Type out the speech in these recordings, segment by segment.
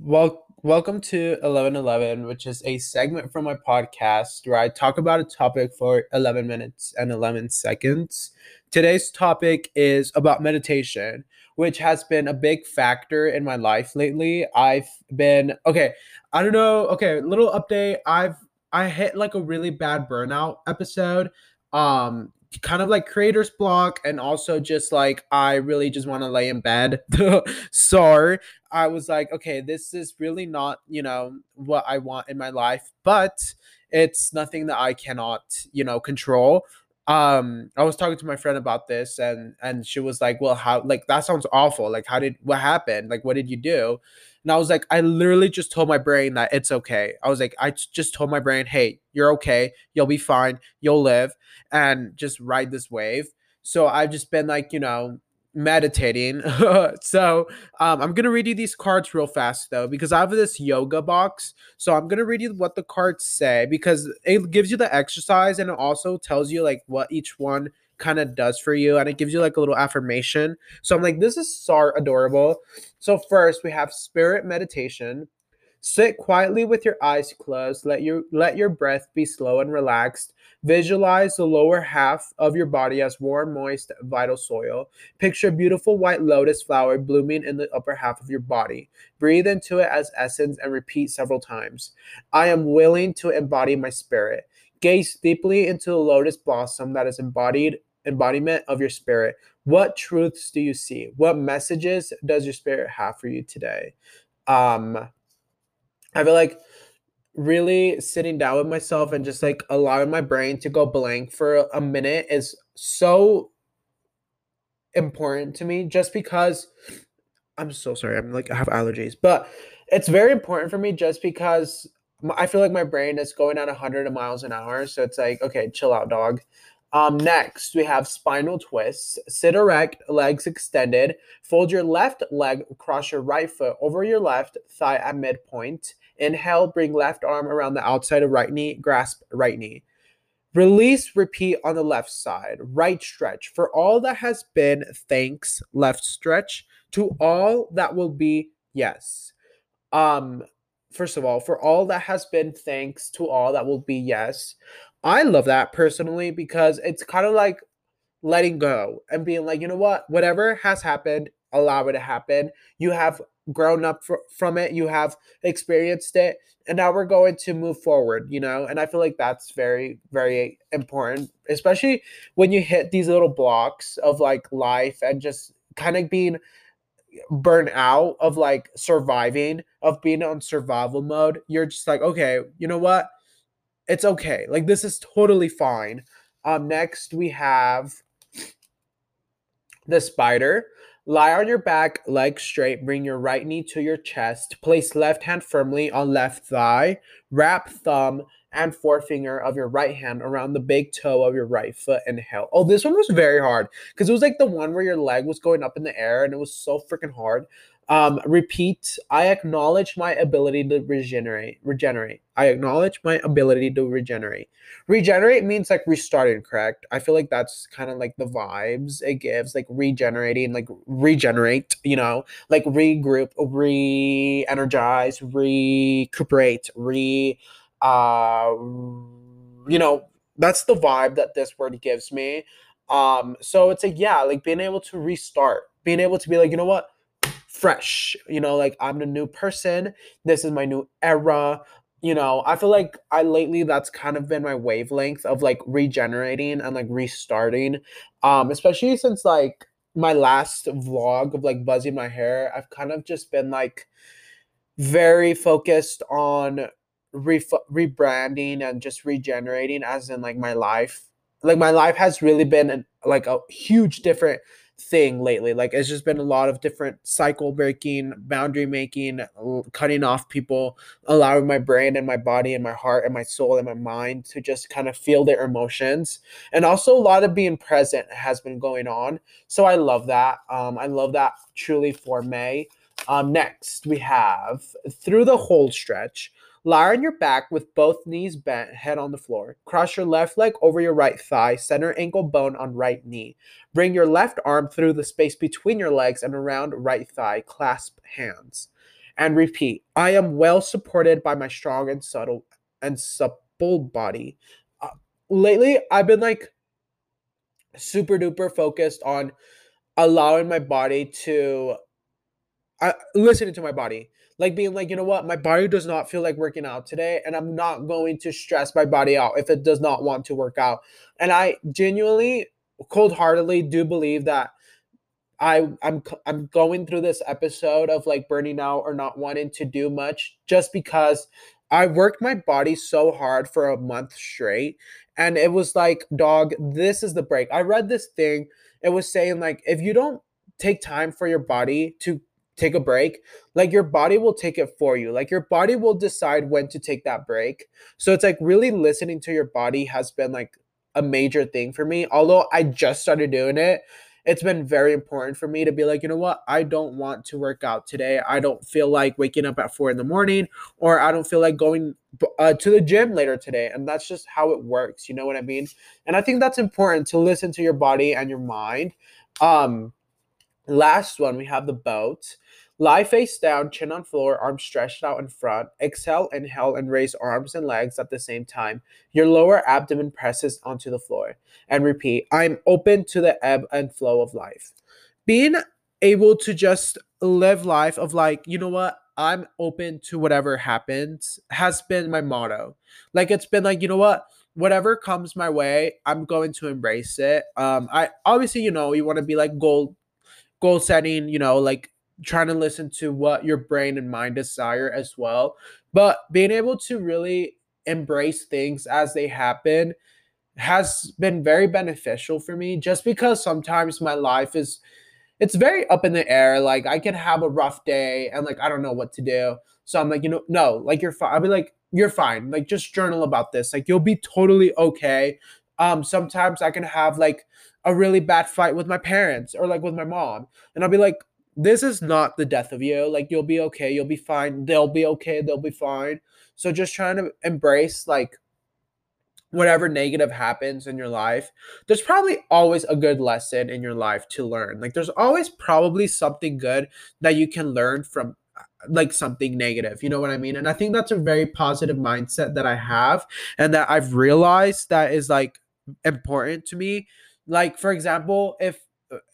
Well, welcome to 1111, which is a segment from my podcast where I talk about a topic for 11 minutes and 11 seconds. Today's topic is about meditation, which has been a big factor in my life lately. I've been, okay, I don't know, okay, little update. I've I hit like a really bad burnout episode. Um kind of like creator's block and also just like I really just want to lay in bed. so I was like, okay, this is really not, you know, what I want in my life, but it's nothing that I cannot, you know, control. Um, I was talking to my friend about this and and she was like, Well, how like that sounds awful. Like, how did what happened? Like, what did you do? And I was like, I literally just told my brain that it's okay. I was like, I just told my brain, hey, you're okay. You'll be fine. You'll live and just ride this wave. So I've just been like, you know, meditating. so um, I'm gonna read you these cards real fast though, because I have this yoga box. So I'm gonna read you what the cards say because it gives you the exercise and it also tells you like what each one kind of does for you and it gives you like a little affirmation. So I'm like, this is so adorable. So first we have spirit meditation. Sit quietly with your eyes closed. Let your let your breath be slow and relaxed. Visualize the lower half of your body as warm, moist, vital soil. Picture a beautiful white lotus flower blooming in the upper half of your body. Breathe into it as essence and repeat several times. I am willing to embody my spirit. Gaze deeply into the lotus blossom that is embodied embodiment of your spirit. What truths do you see? What messages does your spirit have for you today? Um I feel like really sitting down with myself and just like allowing my brain to go blank for a minute is so important to me just because I'm so sorry. I'm like I have allergies, but it's very important for me just because I feel like my brain is going at 100 miles an hour. So it's like, okay, chill out, dog. Um, next, we have spinal twists. Sit erect, legs extended. Fold your left leg across your right foot over your left thigh at midpoint. Inhale, bring left arm around the outside of right knee, grasp right knee. Release, repeat on the left side. Right stretch. For all that has been, thanks, left stretch. To all that will be, yes. Um, first of all, for all that has been, thanks. To all that will be, yes. I love that personally because it's kind of like letting go and being like, you know what, whatever has happened, allow it to happen. You have grown up fr- from it, you have experienced it, and now we're going to move forward, you know? And I feel like that's very, very important, especially when you hit these little blocks of like life and just kind of being burnt out of like surviving, of being on survival mode. You're just like, okay, you know what? It's okay. Like this is totally fine. Um, next we have the spider. Lie on your back, legs straight. Bring your right knee to your chest. Place left hand firmly on left thigh. Wrap thumb and forefinger of your right hand around the big toe of your right foot. Inhale. Oh, this one was very hard because it was like the one where your leg was going up in the air and it was so freaking hard. Um, repeat. I acknowledge my ability to regenerate. Regenerate. I acknowledge my ability to regenerate. Regenerate means like restarting, correct? I feel like that's kind of like the vibes it gives, like regenerating, like regenerate. You know, like regroup, re-energize, recuperate, re. Uh, you know, that's the vibe that this word gives me. Um, so it's like yeah, like being able to restart, being able to be like, you know what fresh. You know, like I'm a new person. This is my new era. You know, I feel like I lately that's kind of been my wavelength of like regenerating and like restarting. Um, especially since like my last vlog of like buzzing my hair, I've kind of just been like very focused on re- rebranding and just regenerating as in like my life. Like my life has really been an, like a huge different thing lately. Like it's just been a lot of different cycle breaking, boundary making, cutting off people, allowing my brain and my body and my heart and my soul and my mind to just kind of feel their emotions. And also a lot of being present has been going on. So I love that. Um, I love that truly for May. Um, next, we have through the whole stretch. Lie on your back with both knees bent, head on the floor. Cross your left leg over your right thigh, center ankle bone on right knee. Bring your left arm through the space between your legs and around right thigh. Clasp hands. and repeat. I am well supported by my strong and subtle and supple body. Uh, lately, I've been like super duper focused on allowing my body to uh, listening to my body like being like you know what my body does not feel like working out today and i'm not going to stress my body out if it does not want to work out and i genuinely cold-heartedly do believe that I I'm I'm going through this episode of like burning out or not wanting to do much just because I worked my body so hard for a month straight and it was like dog this is the break. I read this thing it was saying like if you don't take time for your body to take a break, like your body will take it for you. Like your body will decide when to take that break. So it's like really listening to your body has been like a major thing for me. Although I just started doing it, it's been very important for me to be like, you know what? I don't want to work out today. I don't feel like waking up at four in the morning, or I don't feel like going uh, to the gym later today. And that's just how it works. You know what I mean? And I think that's important to listen to your body and your mind. Um, last one, we have the boat. Lie face down, chin on floor, arms stretched out in front. Exhale, inhale, and raise arms and legs at the same time. Your lower abdomen presses onto the floor. And repeat I'm open to the ebb and flow of life. Being able to just live life of like, you know what? I'm open to whatever happens has been my motto. Like it's been like, you know what? Whatever comes my way, I'm going to embrace it. Um, I obviously, you know, you want to be like goal goal setting, you know, like trying to listen to what your brain and mind desire as well. But being able to really embrace things as they happen has been very beneficial for me just because sometimes my life is it's very up in the air like i can have a rough day and like i don't know what to do so i'm like you know no like you're fine i'll be like you're fine like just journal about this like you'll be totally okay um sometimes i can have like a really bad fight with my parents or like with my mom and i'll be like this is not the death of you. Like you'll be okay, you'll be fine. They'll be okay, they'll be fine. So just trying to embrace like whatever negative happens in your life, there's probably always a good lesson in your life to learn. Like there's always probably something good that you can learn from uh, like something negative. You know what I mean? And I think that's a very positive mindset that I have and that I've realized that is like important to me. Like for example, if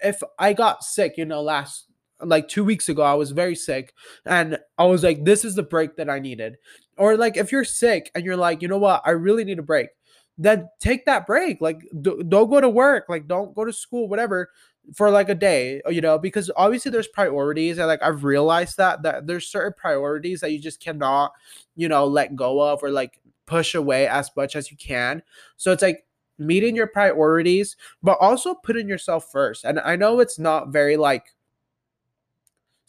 if I got sick, you know, last like two weeks ago i was very sick and i was like this is the break that i needed. Or like if you're sick and you're like you know what? I really need a break. Then take that break like d- don't go to work like don't go to school whatever for like a day you know because obviously there's priorities and like i've realized that that there's certain priorities that you just cannot you know let go of or like push away as much as you can. So it's like meeting your priorities but also putting yourself first and i know it's not very like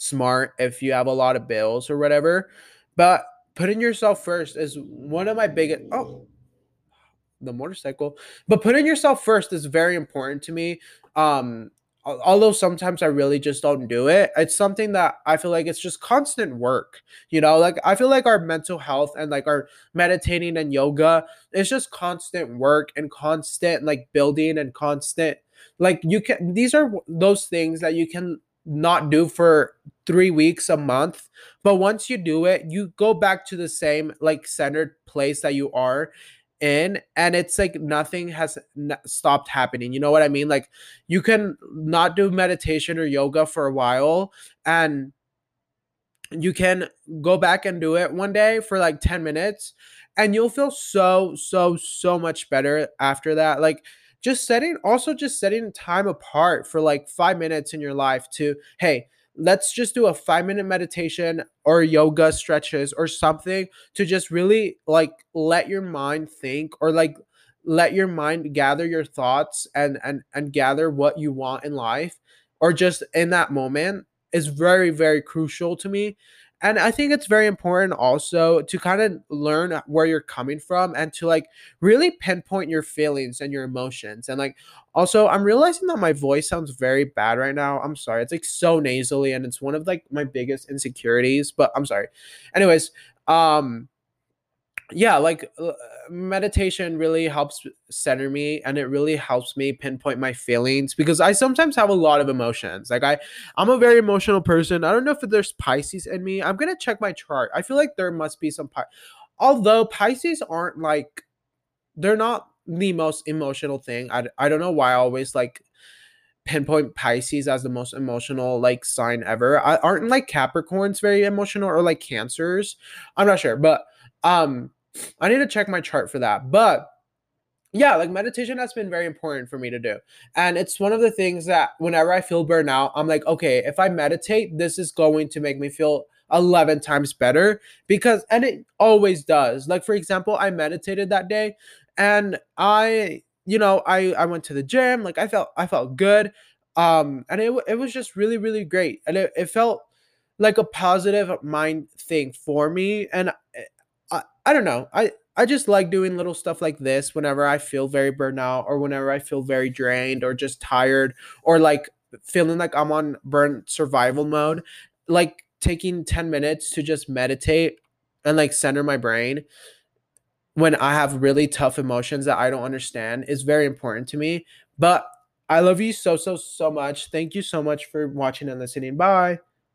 smart if you have a lot of bills or whatever. But putting yourself first is one of my biggest. Oh, the motorcycle. But putting yourself first is very important to me. Um, although sometimes I really just don't do it, it's something that I feel like it's just constant work. You know, like I feel like our mental health and like our meditating and yoga is just constant work and constant like building and constant like you can these are those things that you can not do for three weeks a month. But once you do it you go back to the same like centered place that you are in and it's like nothing has n- stopped happening. You know what i mean? Like you can not do meditation or yoga for a while and you can go back and do it one day for like 10 minutes and you'll feel so so so much better after that. Like just setting also just setting time apart for like five minutes in your life to hey let's just do a five minute meditation or yoga stretches or something to just really like let your mind think or like let your mind gather your thoughts and and and gather what you want in life or just in that moment is very very crucial to me and i think it's very important also to kind of learn where you're coming from and to like really pinpoint your feelings and your emotions and like also i'm realizing that my voice sounds very bad right now i'm sorry it's like so nasally and it's one of like my biggest insecurities but i'm sorry. Anyways um yeah, like uh, meditation really helps center me and it really helps me pinpoint my feelings because I sometimes have a lot of emotions. Like I I'm a very emotional person. I don't know if there's Pisces in me. I'm going to check my chart. I feel like there must be some Pi- although Pisces aren't like they're not the most emotional thing. I I don't know why I always like pinpoint Pisces as the most emotional like sign ever. I, aren't like Capricorns very emotional or like Cancers? I'm not sure, but um I need to check my chart for that. But yeah, like meditation has been very important for me to do. And it's one of the things that whenever I feel burnout, I'm like, okay, if I meditate, this is going to make me feel 11 times better because and it always does. Like for example, I meditated that day and I, you know, I I went to the gym, like I felt I felt good. Um and it it was just really really great. And it, it felt like a positive mind thing for me and I, don't know. I I just like doing little stuff like this whenever I feel very burnt out or whenever I feel very drained or just tired or like feeling like I'm on burnt survival mode. Like taking 10 minutes to just meditate and like center my brain when I have really tough emotions that I don't understand is very important to me. But I love you so, so, so much. Thank you so much for watching and listening. Bye.